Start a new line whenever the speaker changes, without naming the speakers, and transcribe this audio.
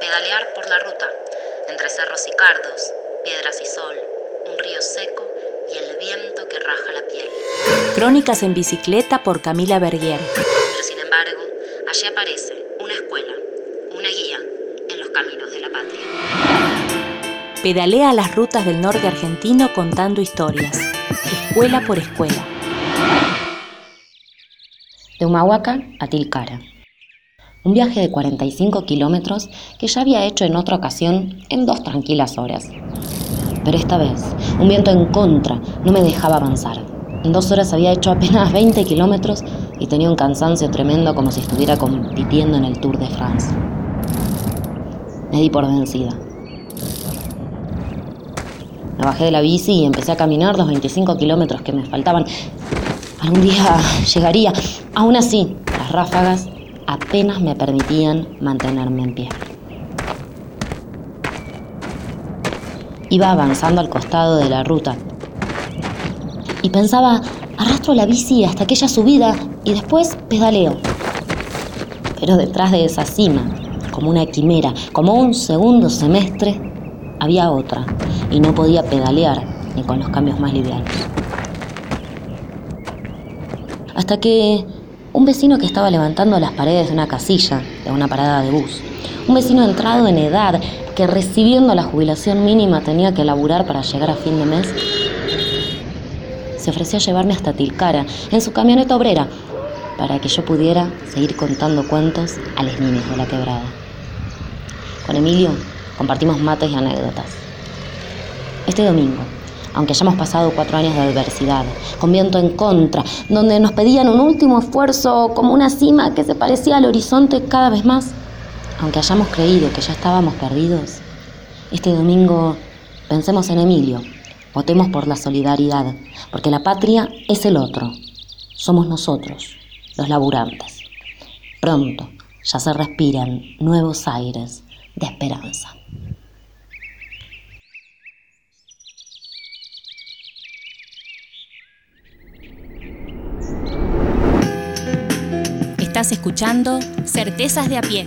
pedalear por la ruta, entre cerros y cardos, piedras y sol, un río seco y el viento que raja la piel.
Crónicas en bicicleta por Camila Berguer.
Pero sin embargo, allí aparece una escuela, una guía en los caminos de la patria.
Pedalea las rutas del norte argentino contando historias, escuela por escuela.
De Humahuaca a Tilcara. Un viaje de 45 kilómetros que ya había hecho en otra ocasión en dos tranquilas horas. Pero esta vez, un viento en contra no me dejaba avanzar. En dos horas había hecho apenas 20 kilómetros y tenía un cansancio tremendo como si estuviera compitiendo en el Tour de France. Me di por vencida. Me bajé de la bici y empecé a caminar los 25 kilómetros que me faltaban. Algún día llegaría. Aún así, las ráfagas apenas me permitían mantenerme en pie. Iba avanzando al costado de la ruta y pensaba, arrastro la bici hasta aquella subida y después pedaleo. Pero detrás de esa cima, como una quimera, como un segundo semestre, había otra y no podía pedalear ni con los cambios más livianos. Hasta que un vecino que estaba levantando las paredes de una casilla de una parada de bus, un vecino entrado en edad que recibiendo la jubilación mínima tenía que laburar para llegar a fin de mes, se ofreció a llevarme hasta Tilcara en su camioneta obrera para que yo pudiera seguir contando cuentos a los niños de la quebrada. Con Emilio compartimos mates y anécdotas. Este domingo, aunque hayamos pasado cuatro años de adversidad, con viento en contra, donde nos pedían un último esfuerzo como una cima que se parecía al horizonte cada vez más, aunque hayamos creído que ya estábamos perdidos, este domingo pensemos en Emilio, votemos por la solidaridad, porque la patria es el otro, somos nosotros, los laburantes. Pronto ya se respiran nuevos aires de esperanza.
Estás escuchando Certezas de a pie